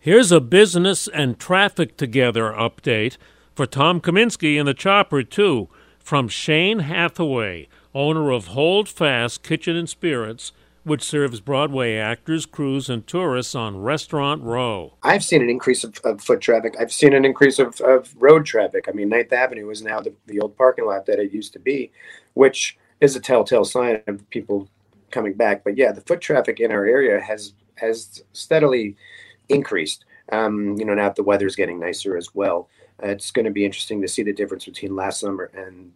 Here's a business and traffic together update for Tom Kaminski and the Chopper, too, from Shane Hathaway, owner of Hold Fast Kitchen and Spirits, which serves Broadway actors, crews, and tourists on Restaurant Row. I've seen an increase of, of foot traffic. I've seen an increase of, of road traffic. I mean, Ninth Avenue is now the, the old parking lot that it used to be, which is a telltale sign of people coming back. But yeah, the foot traffic in our area has has steadily increased. Um, you know, now the weather's getting nicer as well, uh, it's going to be interesting to see the difference between last summer and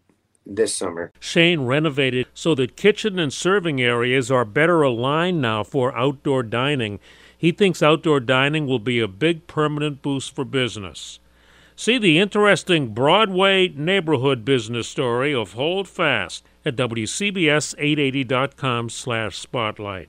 this summer. Shane renovated so that kitchen and serving areas are better aligned now for outdoor dining. He thinks outdoor dining will be a big permanent boost for business. See the interesting Broadway neighborhood business story of Hold Fast at WCBS880.com slash spotlight.